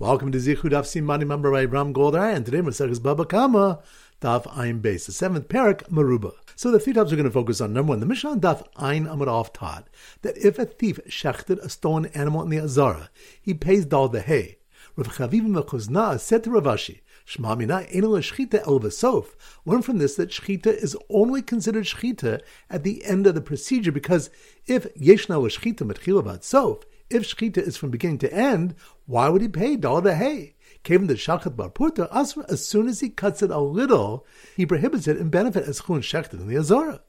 Welcome to Zichud Daf Simani member by Ram Goldar, and today Maseches Baba Kama Daf Ayin Beis, the seventh parak Maruba. So the three topics we're going to focus on. Number one, the Mishnah Daf Ayin Amud Off taught that if a thief shechted a stolen animal in the Azara, he pays dal the hay. Rav Chavivim Mechuzna said to Rav Ashi, Shma mina enel shchita el v'sof. Learn from this that shchita is only considered shchita at the end of the procedure because if yeshna was shchita metchila sof, if shchita is from beginning to end, why would he pay dollar the hay? Came the shachat barputa, Asra, as soon as he cuts it a little, he prohibits it in benefit as chun shechted in the azara.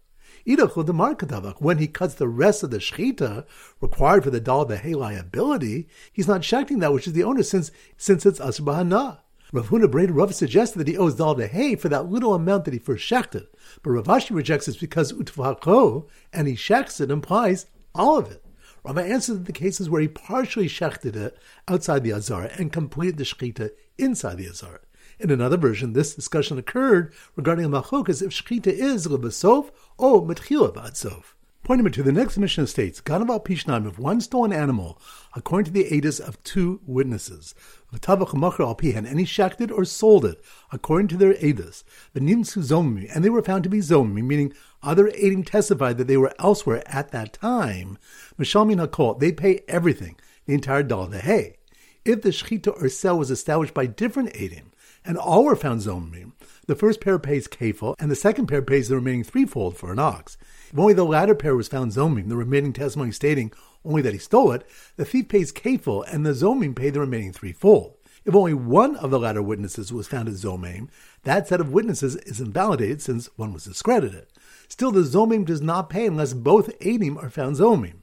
When he cuts the rest of the shechita required for the the hay liability, he's not shechting that which is the owner since since it's asr bahana. Rav Huna Breda Rav suggested that he owes dal hay for that little amount that he first shechted, but Rav Ashi rejects this because utfako and he shechs it implies all of it. Rava answered that the cases where he partially shechted it outside the Azara and completed the shechita inside the Azara. In another version, this discussion occurred regarding a machokas if shechita is lebesof or metchila ba'adsof. Point number two, the next Mishnah states, Ganaval Pishnaim, if one stolen animal, according to the edus of two witnesses, V'tavach al pihan, and he shechted or sold it, according to their edus, v'nimsu zomi, and they were found to be zomi, meaning other aiding testified that they were elsewhere at that time, Mishalmin hakol, they pay everything, the entire dal the hay. If the shechita or sale was established by different aiding, and all were found zomi, the first pair pays kefil, and the second pair pays the remaining threefold for an ox. If only the latter pair was found zomim, the remaining testimony stating only that he stole it, the thief pays kefil and the zomim pay the remaining threefold. If only one of the latter witnesses was found as zomim, that set of witnesses is invalidated since one was discredited. Still, the zomim does not pay unless both adim are found zomim.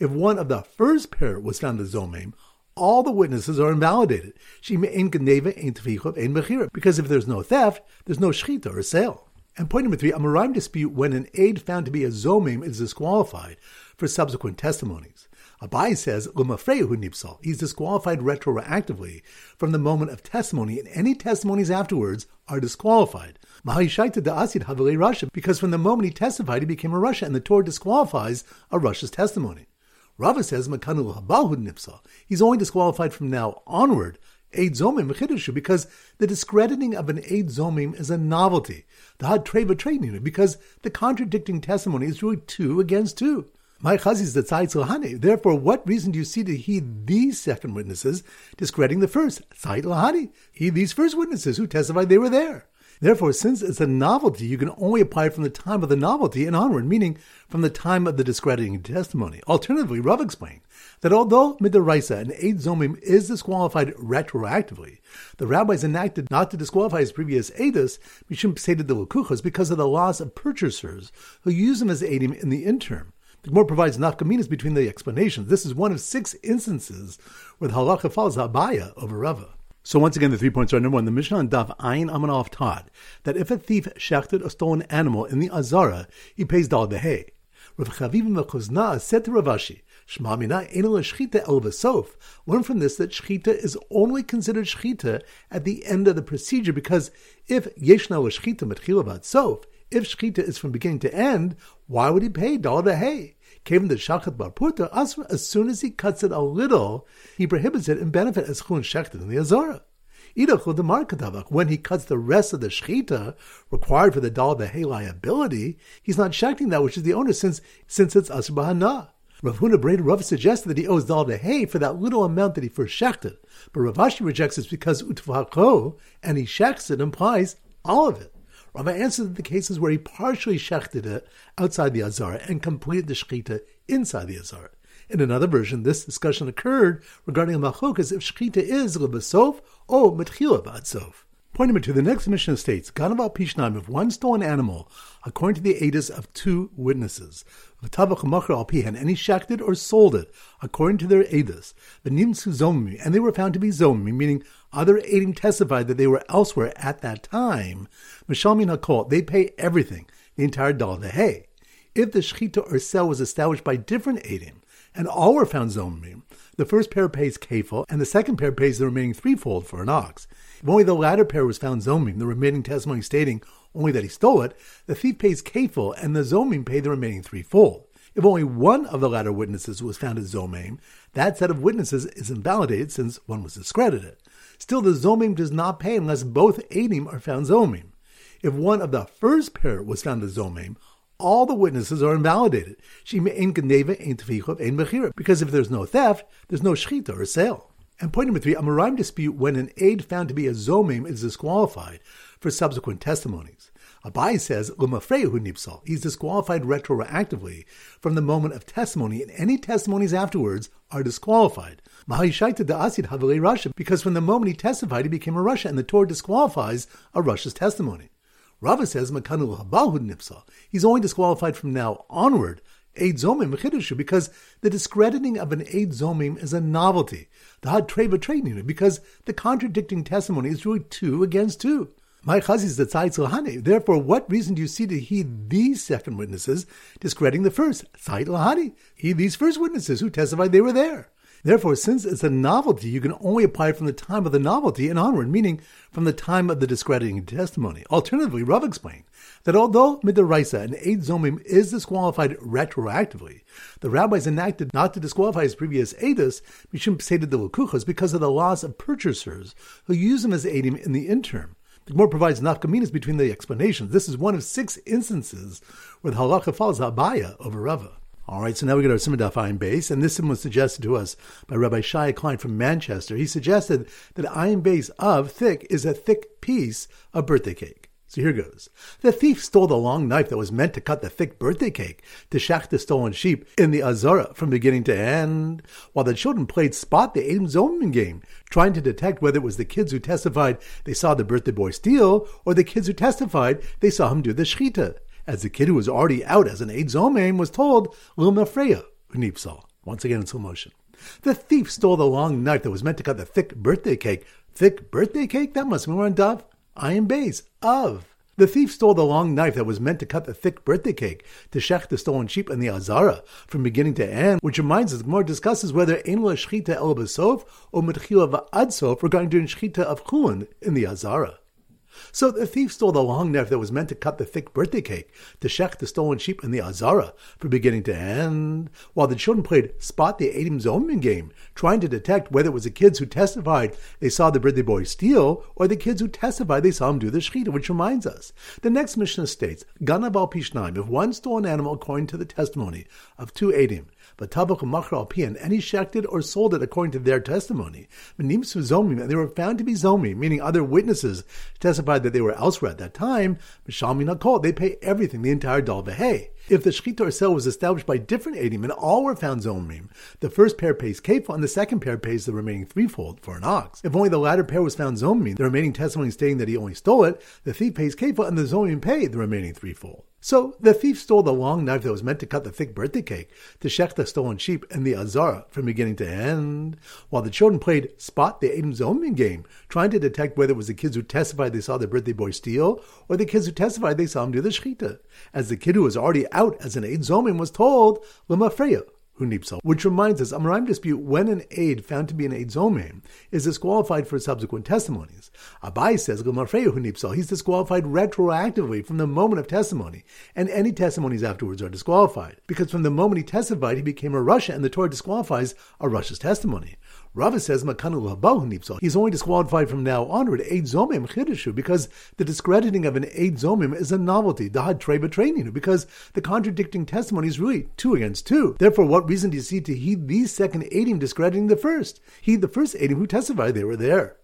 If one of the first pair was found as zomim, all the witnesses are invalidated. Because if there's no theft, there's no shchita or sale. And point number three, a Moraim dispute when an aid found to be a zomim is disqualified for subsequent testimonies. Abai says, Lumafrehu nipsal, he's disqualified retroactively from the moment of testimony, and any testimonies afterwards are disqualified. Mahaishaita da asid havile rasha, because from the moment he testified, he became a rasha, and the Torah disqualifies a rasha's testimony. Rava says, Makanu habalhud nipsal, he's only disqualified from now onward Eid Zomim Chidushu because the discrediting of an Eid Zomim is a novelty. The Had Treva because the contradicting testimony is really two against two. My chazis the tzayit Therefore, what reason do you see to heed these second witnesses discrediting the first tzayit lahani? Heed these first witnesses who testified they were there. Therefore, since it's a novelty, you can only apply it from the time of the novelty and onward, meaning from the time of the discrediting testimony. Alternatively, Rav explained that although midaraisa and Eid Zomim is disqualified retroactively, the rabbis enacted not to disqualify his previous Edus, Mishum Pseida de Lukuchas, because of the loss of purchasers who use them as Edim in the interim. The Gemara provides nafkaminas between the explanations. This is one of six instances where the halacha follows Abaya over Rava. So once again, the three points are number one. The Mishnah on Daf Ayin Amanov taught that if a thief shechted a stolen animal in the Azara, he pays dal hay. Rav Chavivim Mechuzna said to Rav Ashi, Shma mina enel shchita el. Learn from this that shchita is only considered shchita at the end of the procedure because if yeshna was shchita metchila sof, if shchita is from beginning to end, why would he pay dal hay? Came the shachat barputa, as soon as he cuts it a little, he prohibits it in benefit as chun shechted in the azara. When he cuts the rest of the shechita required for the dal hay liability, he's not shechting that which is the owner since since it's asr bahana. Rav Huna Breda Rav suggested that he owes dal hay for that little amount that he first shechted, but Rav Ashi rejects this because utfako and he shechs it implies all of it. Rava answered the cases where he partially shechted it outside the Azara and completed the shechita inside the Azara. In another version, this discussion occurred regarding a machokas if shechita is lebesof or metchila ba'adsof. Point number two, the next Mishnah states, Ganaval Pishnaim, if one stolen animal, according to the edus of two witnesses, V'tavach machar al and he shechted or sold it, according to their edus, v'nimsu zomi, and they were found to be zomi, meaning other aiding testified that they were elsewhere at that time, Mishalmin hakol, they pay everything, the entire dal the hay. If the shechita or sale was established by different aiding, and all were found zomim, the first pair pays kefil, and the second pair pays the remaining threefold for an ox. If only the latter pair was found zomim, the remaining testimony stating only that he stole it, the thief pays kefil, and the zomim pay the remaining threefold. If only one of the latter witnesses was found as Zomim, that set of witnesses is invalidated since one was discredited. Still, the Zomim does not pay unless both Adim are found Zomim. If one of the first pair was found as Zomim, all the witnesses are invalidated. Because if there's no theft, there's no shchita or sale. And point number three, a Amoraim dispute when an aid found to be a zomim is disqualified for subsequent testimonies. Abai says, Lumafreyu nipsal. He's disqualified retroactively from the moment of testimony, and any testimonies afterwards are disqualified. Because from the moment he testified, he became a rasha, and the Torah disqualifies a rasha's testimony. Rava says, Makanu nipsal. He's only disqualified from now onward Eid Zomim Chidushu because the discrediting of an Eid Zomim is a novelty. The Had Treva training because the contradicting testimony is really two against two. My chazis the tzayit Therefore, what reason do you see to heed these second witnesses discrediting the first lahani? Heed these first witnesses who testified they were there. Therefore, since it's a novelty, you can only apply from the time of the novelty and onward, meaning from the time of the discrediting testimony. Alternatively, Rav explained that although midaraisa and Eid Zomim is disqualified retroactively, the rabbis enacted not to disqualify his previous Edus, Mishum Pseida de Lukuchas, because of the loss of purchasers who use them as Edim in the interim. The Gemara provides nafkaminas between the explanations. This is one of six instances where the halacha follows Abaya over Rava. All right, so now we get our Simon Ayin Beis, and this Sim was suggested to us by Rabbi Shai Klein from Manchester. He suggested that Ayin Beis of thick is a thick piece of birthday cake. So here goes. The thief stole the long knife that was meant to cut the thick birthday cake to shach the stolen sheep in the Azara from beginning to end, while the children played spot the Adam Zoman game, trying to detect whether it was the kids who testified they saw the birthday boy steal or the kids who testified they saw him do the shchita as the kid who was already out as an Eid Zomaim was told, Lil Mafreya, Unipsal. Once again in slow motion. The thief stole the long knife that was meant to cut the thick birthday cake. Thick birthday cake? That must be more on Dove. I am base. Of. The thief stole the long knife that was meant to cut the thick birthday cake to shech the stolen sheep and the azara from beginning to end, which reminds us, more discusses whether ein la shchita el besof or mitchila va'ad sof regarding doing shchita of chulin in the azara. So the thief stole the long knife that was meant to cut the thick birthday cake to shech the stolen sheep in the Azara from beginning to end, while the children played Spot the Adim Zomin game, trying to detect whether it was the kids who testified they saw the birthday boy steal or the kids who testified they saw him do the shechita, which reminds us. The next Mishnah states, Ganab al Pishnaim, if one stole an animal according to the testimony of two Adim, but tabach machra pian, and he shecht it or sold it according to their testimony. And they were found to be zomi, meaning other witnesses testified that they were elsewhere at that time. They pay everything, the entire dal v'hei. If the shechita or sale was established by different edim and all were found zomim, the first pair pays kefa and the second pair pays the remaining threefold for an ox. If only the latter pair was found zomim, the remaining testimony stating that he only stole it, the thief pays kefa and the zomim pay the remaining threefold. So the thief stole the long knife that was meant to cut the thick birthday cake the stolen sheep and the azara from beginning to end, while the children played spot the Adam Zomin game, trying to detect whether it was the kids who testified they saw their birthday boy steal or the kids who testified they saw him do the shechita. As the kid who was already out as an Eid Zomin was told, Lema Hunipsal, which reminds us, a Amoraim dispute when an aid found to be an aid zomim is disqualified for subsequent testimonies. Abai says, Hunipsal, he's disqualified retroactively from the moment of testimony, and any testimonies afterwards are disqualified, because from the moment he testified, he became a rasha, and the Torah disqualifies a rasha's testimony. Rava says He's only disqualified from now onward Eid Zomim because the discrediting of an Eid Zomim is a novelty, Dahad Treba because the contradicting testimony is really two against two. Therefore, what reason do you see to heed these second Eidim discrediting the first? Heed the first Eidim who testified they were there.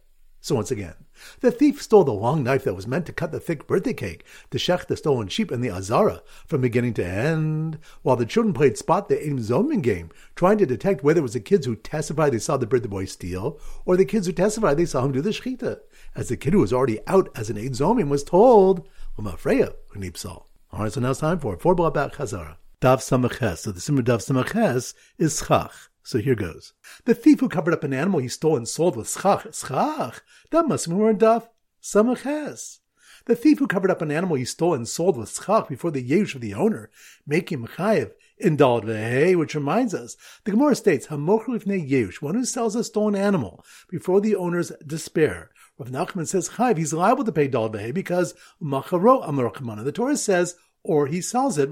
So once again, the thief stole the long knife that was meant to cut the thick birthday cake to shech the stolen sheep and the azara from beginning to end, while the children played spot the Aim game, trying to detect whether it was the kids who testified they saw the birthday boy steal or the kids who testified they saw him do the shechita, as the kid who was already out as an Zomin was told, Umafreya Hunipsal. All right, so now it's time for a four about Chazara. Dav Samaches. So the simmer Dav Samaches is Schach. So here goes. The thief who covered up an animal he stole and sold was schach. Schach. That must be more daf. Samaches. The thief who covered up an animal he stole and sold was schach before the yesh of the owner, making chayiv in dal which reminds us, the Gemara states, hamocher lifnei yesh, one who sells a stolen animal before the owner's despair. Rav Nachman says chayiv, he's liable to pay dal because macharo amar The Torah says or he sells it,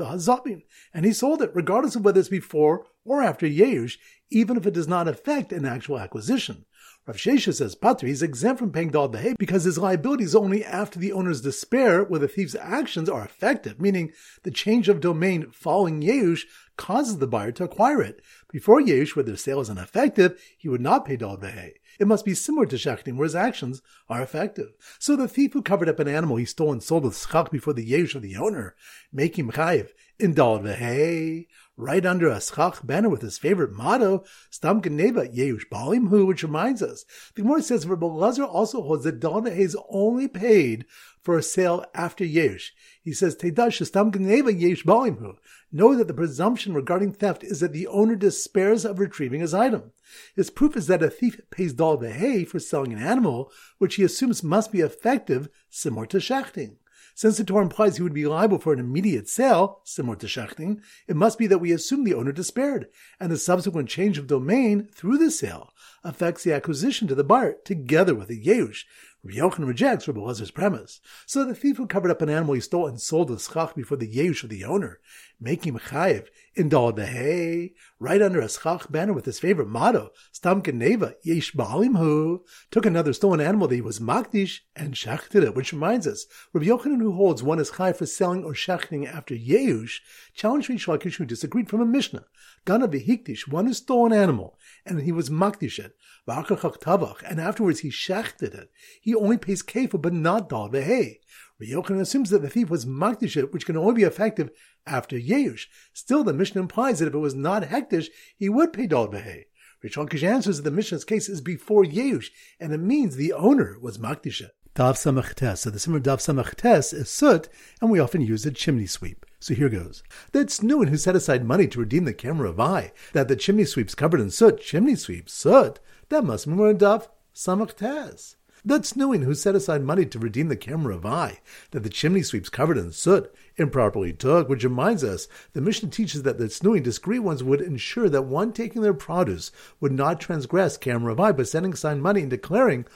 and he sold it, regardless of whether it's before or after Yeush, even if it does not affect an actual acquisition. Rav Sheshes says Patri is exempt from paying Dal Behe because his liability is only after the owner's despair where the thief's actions are effective, meaning the change of domain following Yeush causes the buyer to acquire it. Before Yeush, where the sale is ineffective, he would not pay Dal Behe. It must be similar to Shechting, where his actions are effective. So the thief who covered up an animal he stole and sold with schach before the Yeush of the owner, make him chayiv in Dal Behe right under a schach banner with his favorite motto, Stam Geneva Yeush Balim Hu, which reminds us. The Gemara says Rabbi Lazar also holds that Dalna is only paid for a sale after Yeush. He says, Tedash Stam Geneva Yeush Balim Hu. Know that the presumption regarding theft is that the owner despairs of retrieving his item. His proof is that a thief pays Dal Behe for selling an animal, which he assumes must be effective, similar to shechting. Since the Torah implies he would be liable for an immediate sale, similar to shechting, it must be that we assume the owner despaired, and the subsequent change of domain through the sale affects the acquisition to the buyer together with the Yeush, Yochanan rejects Rabbi Elazar's premise. So the thief who covered up an animal he stole and sold the schach before the Yeush of the owner, making chayiv in Dal hay, right under a schach banner with his favorite motto, Stam Neva Yesh Hu, took another stolen animal that he was makdish and shechted it, which reminds us, Rabbi Yochanan who holds one is chayiv for selling or shechting after Yeush, challenged Rish who disagreed from a Mishnah. Gana v'hikdish, one who stole an animal, and he was makdish it, and afterwards he shechted it. He only pays kefa, but not dal behe. Yochanan assumes that the thief was makdish which can only be effective after yeush. Still, the Mishnah implies that if it was not hektish, he would pay dal behe. Rish answers that the Mishnah's case is before yeush, and it means the owner was makdish Dav Samach Tes. So the similar Dav Samach Tes is soot, and we often use a chimney sweep. So here goes. That's Nuin who set aside money to redeem the camera of eye. That the chimney sweep's covered in soot. Chimney sweep, soot. That must be more Dav Samach Tes. That's Nuin who set aside money to redeem the camera of eye. That the chimney sweep's covered in soot improperly took, which reminds us the Mishnah teaches that the tznuin, discreet ones, would ensure that one taking their produce would not transgress camera by by setting aside money and declaring,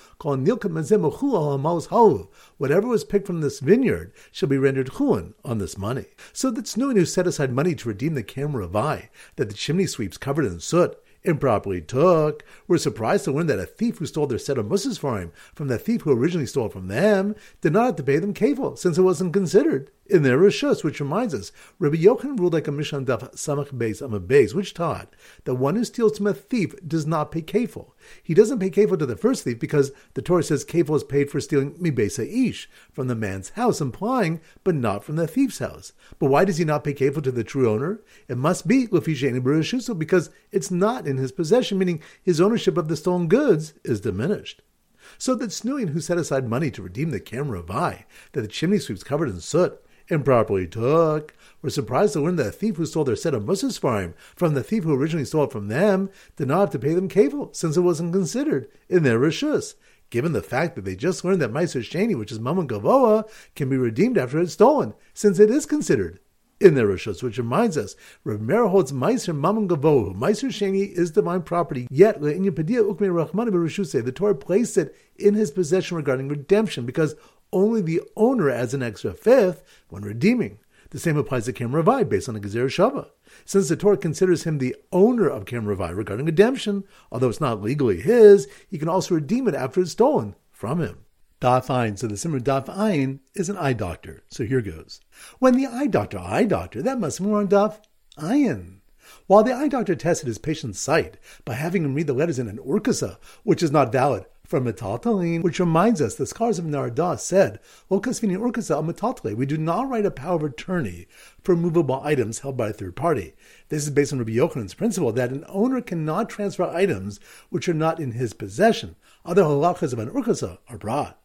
whatever was picked from this vineyard shall be rendered chuan on this money. So that tznuin who set aside money to redeem the camera of eye, that the chimney sweeps covered in soot, improperly took, were surprised to learn that a thief who stole their set of musses for him from the thief who originally stole from them did not have to pay them kefil, since it wasn't considered in their rishus, which reminds us, Rabbi Yochanan ruled like a Mishnah Daf Samach Beis a Beis, which taught that one who steals from a thief does not pay kafel. He doesn't pay kafel to the first thief because the Torah says kafel is paid for stealing mibesa ish from the man's house, implying, but not from the thief's house. But why does he not pay kafel to the true owner? It must be lefisheni b'rishuso because it's not in his possession, meaning his ownership of the stolen goods is diminished. So that Snuin, who set aside money to redeem the camera of that the chimney sweeps covered in soot, improperly took, were surprised to learn that a thief who stole their set of musses for him from the thief who originally stole it from them did not have to pay them kefil, since it wasn't considered in their rishus. Given the fact that they just learned that Meiser Sheni, which is Mammon Gavoa, can be redeemed after it's stolen, since it is considered in their rishus, which reminds us, Rav holds Meiser Mammon Gavoa. Meiser Sheni is divine property, yet the Torah placed it in his possession regarding redemption, because only the owner adds an extra fifth when redeeming. The same applies to Kamravai based on the Gezer Shava. Since the Torah considers him the owner of Kamravai regarding redemption, although it's not legally his, he can also redeem it after it's stolen from him. Daf Ein, so the Simmer Daf Ein is an eye doctor. So here goes. When the eye doctor, eye doctor, that must be more on Daf Ein. While the eye doctor tested his patient's sight by having him read the letters in an urkasa, which is not valid from metaltalin, which reminds us the scars of Narada said, Okasvini urkasa we do not write a power of attorney for movable items held by a third party. This is based on Rabbi Yochanan's principle that an owner cannot transfer items which are not in his possession. Other halachas of an urkasa are brought.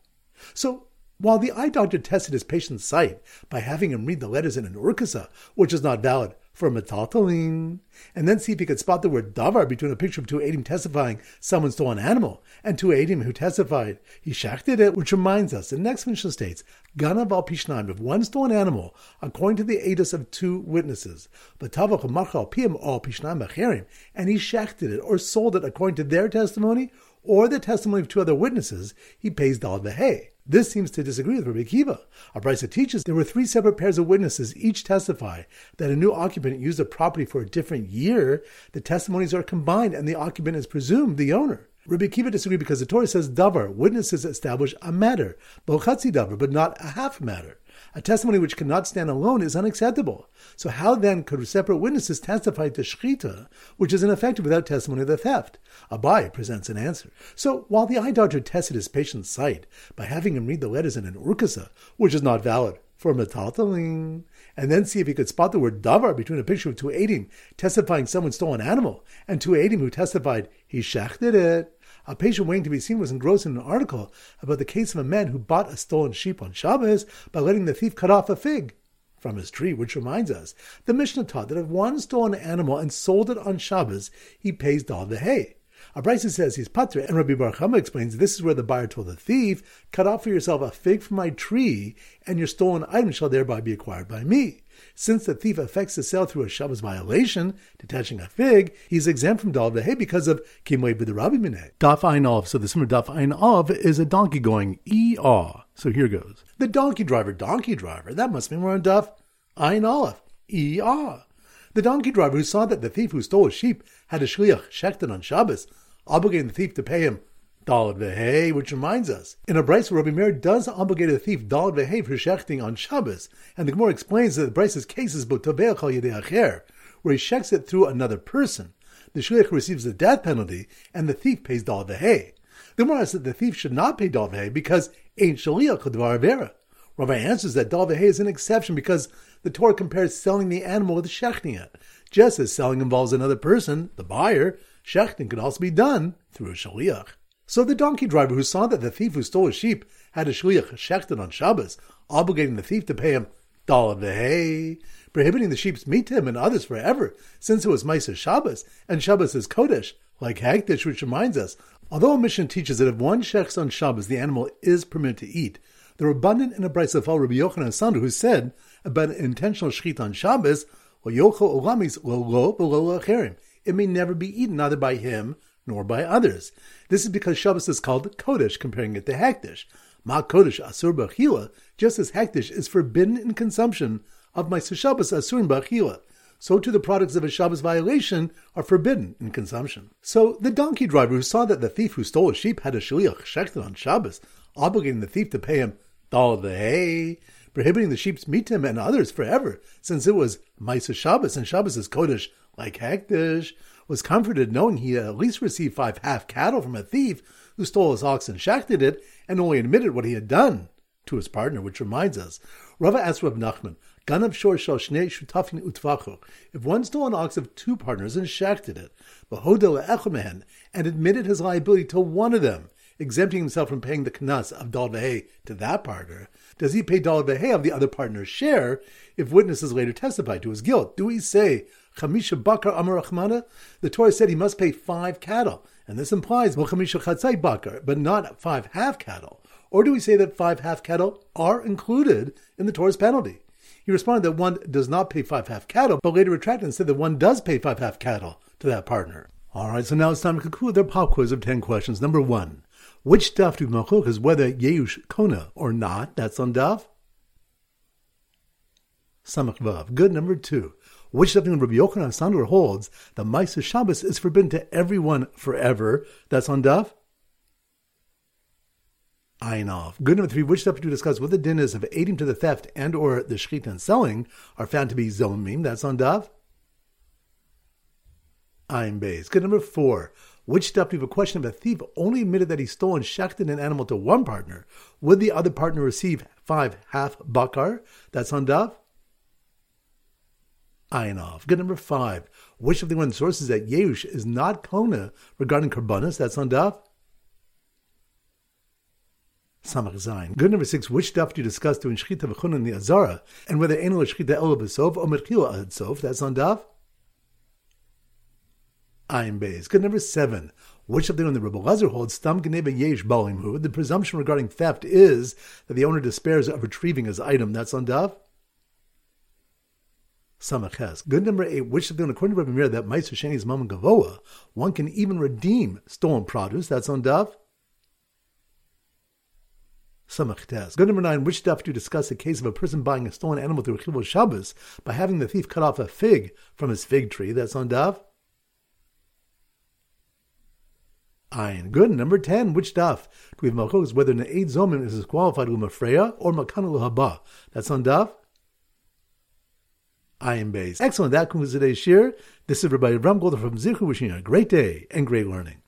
So while the eye doctor tested his patient's sight by having him read the letters in an urkasa, which is not valid for metaltalin, and then see if he could spot the word davar between a picture of two Adim testifying someone stole an animal and two Adim who testified he shachted it, which reminds us, the next Mishnah states, Ganav al pishnaim, if one stole an animal, according to the Adis of two witnesses, Batavach machal pim al pishnaim and he shachted it or sold it according to their testimony or the testimony of two other witnesses, he pays dal behe. This seems to disagree with Rabbi Akiva. Our Brisa teaches there were three separate pairs of witnesses, each testify that a new occupant used the property for a different year. The testimonies are combined and the occupant is presumed the owner. Rabbi Akiva disagreed because the Torah says davar, witnesses establish a matter, bochatzi davar, but not a half matter. A testimony which cannot stand alone is unacceptable. So how then could separate witnesses testify to shchita, which is ineffective without testimony of the theft? Abai presents an answer. So while the eye doctor tested his patient's sight by having him read the letters in an urkasa, which is not valid for metaltaling, and then see if he could spot the word davar between a picture of two Adim testifying someone stole an animal and two Adim who testified he shechted it, a patient waiting to be seen was engrossed in an article about the case of a man who bought a stolen sheep on Shabbos by letting the thief cut off a fig from his tree, which reminds us, the Mishnah taught that if one stole an animal and sold it on Shabbos, he pays all the hay. Abraisa says he's patra, and Rabbi Baruch Hama explains this is where the buyer told the thief, cut off for yourself a fig from my tree, and your stolen item shall thereby be acquired by me. Since the thief affects the sale through a Shabbos violation, detaching a fig, he's exempt from Dal Vehe because of Kimoi B'Darabi Mineh. Daf Ein Av. So the similar Daf Ein Av is a donkey going E-Aw. So here goes. The donkey driver, donkey driver. That must mean we're on Daf Ein Aleph. E-Aw. E-R. The donkey driver who saw that the thief who stole a sheep had a shliach shechted on Shabbos, obligating the thief to pay him Dalad Vehe, which reminds us, in a Braisa, Rabbi Meir does obligate the thief Dalad Vehe for shechting on Shabbos, and the Gemara explains that the Braisa's case is Chal Yedei Acher, where he shechs it through another person. The shliach receives the death penalty, and the thief pays Dalad Vehe. The Gemara says that the thief should not pay Dalad Vehe because ain't shaliach Dvar Avera. Rabbi answers that Dalad Vehe is an exception because the Torah compares selling the animal with shechting it. Just as selling involves another person, the buyer, shechting can also be done through a shaliach. So the donkey driver who saw that the thief who stole his sheep had a shliach shechted on Shabbos, obligating the thief to pay him of the hay, prohibiting the sheep's meat to him and others forever, since it was Maisa Shabbos, and Shabbos is Kodesh, like Hagdish, which reminds us, although a Mishnah teaches that if one shechs on Shabbos, the animal is permitted to eat, are abundant in a Braisa of Rabbi Yochanan Sandra who said about an intentional shechit on Shabbos, it may never be eaten either by him nor by others. This is because Shabbos is called Kodesh, comparing it to Hekdesh. Ma Kodesh Asur Bachila, just as Hekdesh is forbidden in consumption of my Shabbos Asur Bachila. So too the products of a Shabbos violation are forbidden in consumption. So the donkey driver who saw that the thief who stole a sheep had a shliach shechted on Shabbos, obligating the thief to pay him dal the hay, prohibiting the sheep's meat to him and others forever, since it was Maisa Shabbos and Shabbos is Kodesh like Hekdesh, was comforted knowing he had at least received five half cattle from a thief who stole his ox and shechted it and only admitted what he had done to his partner, which reminds us. Rava asked Rab Nachman, Ganav shor shal shnei shutafin utvachu. If one stole an ox of two partners and shechted it, and admitted his liability to one of them, exempting himself from paying the knas of dal to that partner, does he pay dal of the other partner's share if witnesses later testify to his guilt? Do we say Chamisha Bakar Amar Rachmana, the Torah said he must pay five cattle, and this implies Chamisha Chatzai Bakar, but not five half cattle. Or do we say that five half cattle are included in the Torah's penalty? He responded that one does not pay five half cattle, but later retracted and said that one does pay five half cattle to that partner. All right, so now it's time to conclude their pop quiz of 10 questions. Number one, which daf do Machuch is whether Yeush Kona or not? That's on daf. Samach Vav. Good. Number two, which something Rabbi Yochanan Sandor holds that Maisa Shabbos is forbidden to everyone forever. That's on Daf. Einov. Good number three, which stuff to discuss what the din is of aiding to the theft and or the shechita and selling are found to be zomim. That's on Daf. Ein base. Good number four. Which stuff you have a question if a thief only admitted that he stole and shechted an animal to one partner? Would the other partner receive five half bakar? That's on Daf. Einov. Good number five. Which of the one sources that Yeush is not Kona regarding Karbanis? That's on Daf. Samach Zayin. Good number six. Which stuff do you discuss doing Shchita v'chun in the Azara and whether Enel Shchita Elo b'sof or Merchila ad? That's on Daf. Ayin Beis. Good number seven. Which of the one the Rebbe Lazar holds Stam Geneva Yesh Balimhu? The presumption regarding theft is that the owner despairs of retrieving his item. That's on Daf. Samaches. Good number eight, which according to Rabbi Meir, that Meister Sheni is Mammon Gavoa, one can even redeem stolen produce. That's on Daf. Samach test. Good number nine, which do you discuss the case of a person buying a stolen animal through Chibul Shabbos by having the thief cut off a fig from his fig tree? That's on Dav. Ayin. Good. Number 10, which daf? Do we have malchus whether an eight zomin is qualified disqualified umafreya or makana haba? That's on daf. Ayin Beis. Excellent. That concludes today's shir. This is Rabbi Ram from Zichu wishing you a great day and great learning.